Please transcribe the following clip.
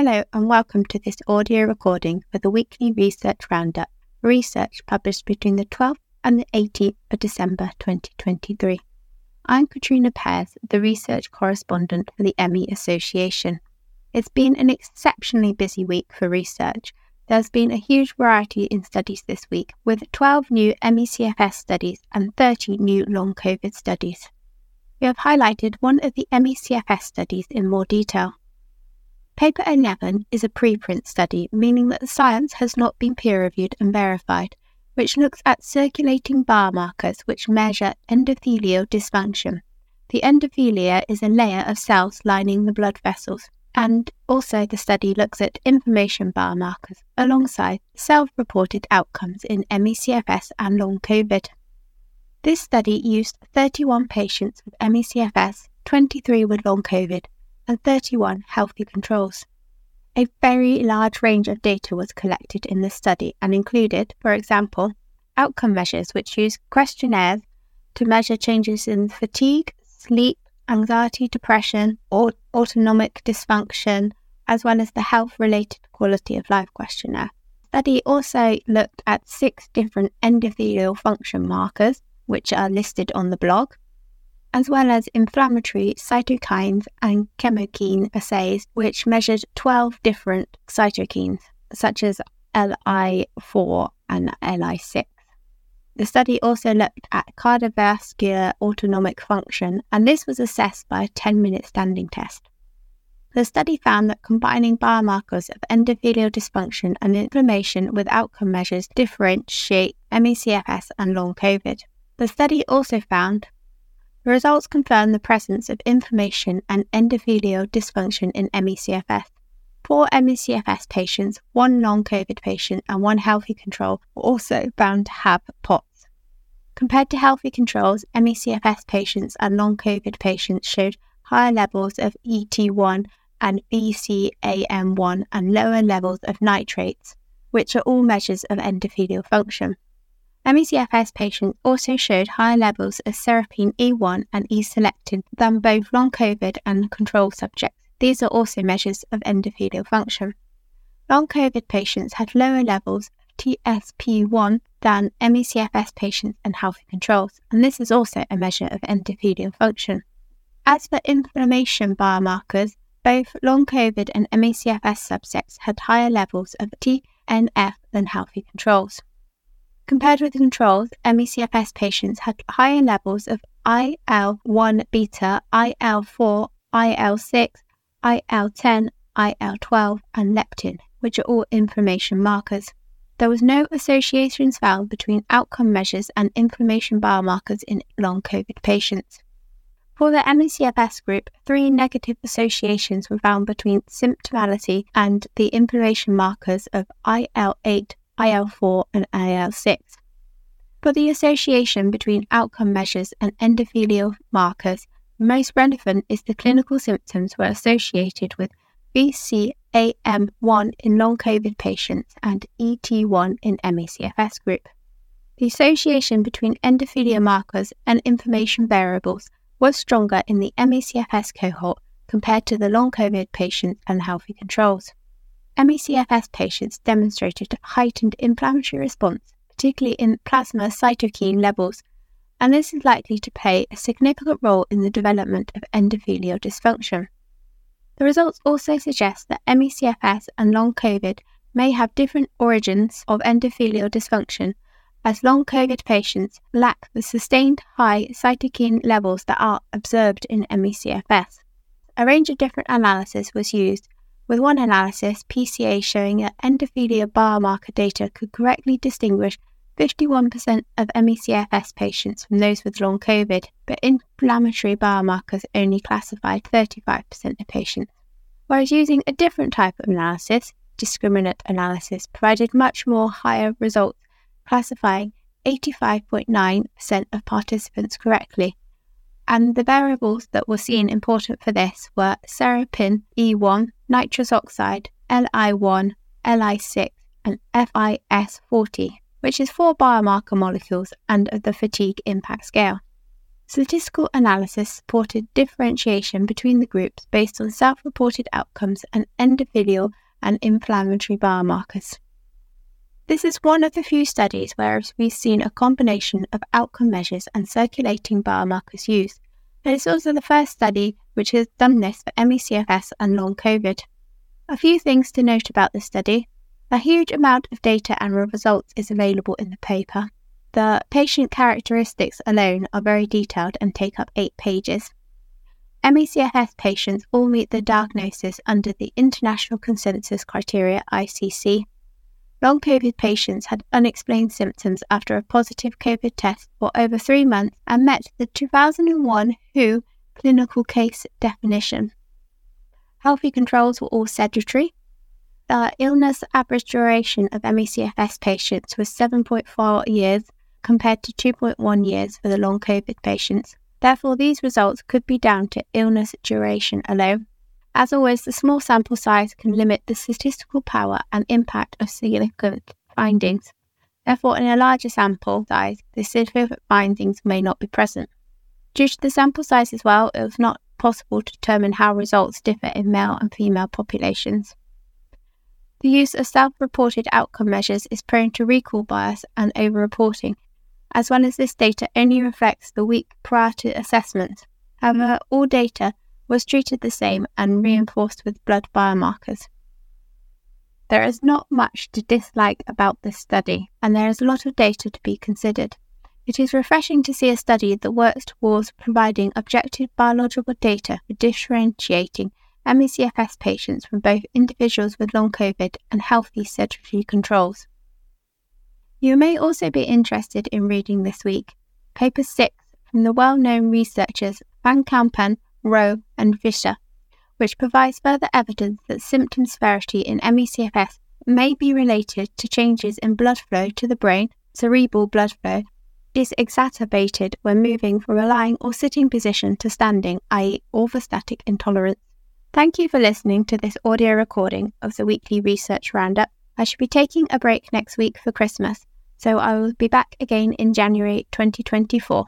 Hello, and welcome to this audio recording for the weekly research roundup, research published between the 12th and the 18th of December 2023. I'm Katrina Pears, the research correspondent for the ME Association. It's been an exceptionally busy week for research. There's been a huge variety in studies this week, with 12 new ME/CFS studies and 30 new long COVID studies. We have highlighted one of the ME/CFS studies in more detail. Paper 11 is a preprint study, meaning that the science has not been peer reviewed and verified, which looks at circulating biomarkers which measure endothelial dysfunction. The endothelia is a layer of cells lining the blood vessels, and also the study looks at inflammation biomarkers alongside self reported outcomes in ME/CFS and long COVID. This study used 31 patients with ME/CFS, 23 with long COVID, and 31 healthy controls. A very large range of data was collected in this study and included, for example, outcome measures which use questionnaires to measure changes in fatigue, sleep, anxiety, depression, or autonomic dysfunction, as well as the health related quality of life questionnaire. The study also looked at six different endothelial function markers, which are listed on the blog, as well as inflammatory cytokines and chemokine assays, which measured 12 different cytokines, such as LI4 and LI6. The study also looked at cardiovascular autonomic function, and this was assessed by a 10 minute standing test. The study found that combining biomarkers of endothelial dysfunction and inflammation with outcome measures differentiate ME/CFS and long COVID. The study also found the results confirm the presence of inflammation and endothelial dysfunction in ME/CFS. Four ME/CFS patients, one long COVID patient, and one healthy control were also found to have POTS. Compared to healthy controls, ME/CFS patients and long COVID patients showed higher levels of ET1 and VCAM1 and lower levels of nitrates, which are all measures of endothelial function. ME/CFS patients also showed higher levels of serpin E1 and E-selectin than both long COVID and control subjects. These are also measures of endothelial function. Long COVID patients had lower levels of TSP1 than ME/CFS patients and healthy controls, and this is also a measure of endothelial function. As for inflammation biomarkers, both long COVID and ME/CFS subjects had higher levels of TNF than healthy controls. Compared with the controls, ME/CFS patients had higher levels of IL-1 beta, IL-4, IL-6, IL-10, IL-12, and leptin, which are all inflammation markers. There was no associations found between outcome measures and inflammation biomarkers in long COVID patients. For the ME/CFS group, three negative associations were found between symptomality and the inflammation markers of IL-8, IL4, and IL6. For the association between outcome measures and endothelial markers, most relevant is the clinical symptoms were associated with VCAM1 in long COVID patients and ET1 in ME/CFS group. The association between endothelial markers and inflammation variables was stronger in the ME/CFS cohort compared to the long COVID patients and healthy controls. ME/CFS patients demonstrated heightened inflammatory response, particularly in plasma cytokine levels, and this is likely to play a significant role in the development of endothelial dysfunction. The results also suggest that ME/CFS and long COVID may have different origins of endothelial dysfunction, as long COVID patients lack the sustained high cytokine levels that are observed in ME/CFS. A range of different analysis was used with one analysis, PCA showing that endothelial biomarker data could correctly distinguish 51% of ME/CFS patients from those with long COVID, but inflammatory biomarkers only classified 35% of patients. Whereas using a different type of analysis, discriminant analysis, provided much more higher results, classifying 85.9% of participants correctly, and the variables that were seen important for this were serpin E1, nitrous oxide, Li1, Li6, and FIS40, which is four biomarker molecules and of the fatigue impact scale. Statistical analysis supported differentiation between the groups based on self reported outcomes and endothelial and inflammatory biomarkers. This is one of the few studies where we've seen a combination of outcome measures and circulating biomarkers used, and it's also the first study which has done this for ME/CFS and long COVID. A few things to note about this study. A huge amount of data and results is available in the paper. The patient characteristics alone are very detailed and take up eight pages. ME/CFS patients all meet the diagnosis under the International Consensus Criteria ICC Long COVID patients had unexplained symptoms after a positive COVID test for over three months and met the 2001 WHO clinical case definition. Healthy controls were all sedentary. The illness average duration of ME/CFS patients was 7.4 years compared to 2.1 years for the long COVID patients. Therefore, these results could be down to illness duration alone. As always, the small sample size can limit the statistical power and impact of significant findings. Therefore, in a larger sample size, the significant findings may not be present. Due to the sample size as well, it was not possible to determine how results differ in male and female populations. The use of self reported outcome measures is prone to recall bias and over reporting, as well as this data only reflects the week prior to assessment. However, all data was treated the same and mm. reinforced with blood biomarkers. There is not much to dislike about this study, and there is a lot of data to be considered. It is refreshing to see a study that works towards providing objective biological data for differentiating ME/CFS patients from both individuals with long COVID and healthy sedentary controls. You may also be interested in reading this week Paper 6 from the well known researchers Van Campen Rowe, and Visser, which provides further evidence that symptom severity in ME/CFS may be related to changes in blood flow to the brain, cerebral blood flow, is exacerbated when moving from a lying or sitting position to standing, i.e., orthostatic intolerance. Thank you for listening to this audio recording of the weekly research roundup. I should be taking a break next week for Christmas, so I will be back again in January 2024.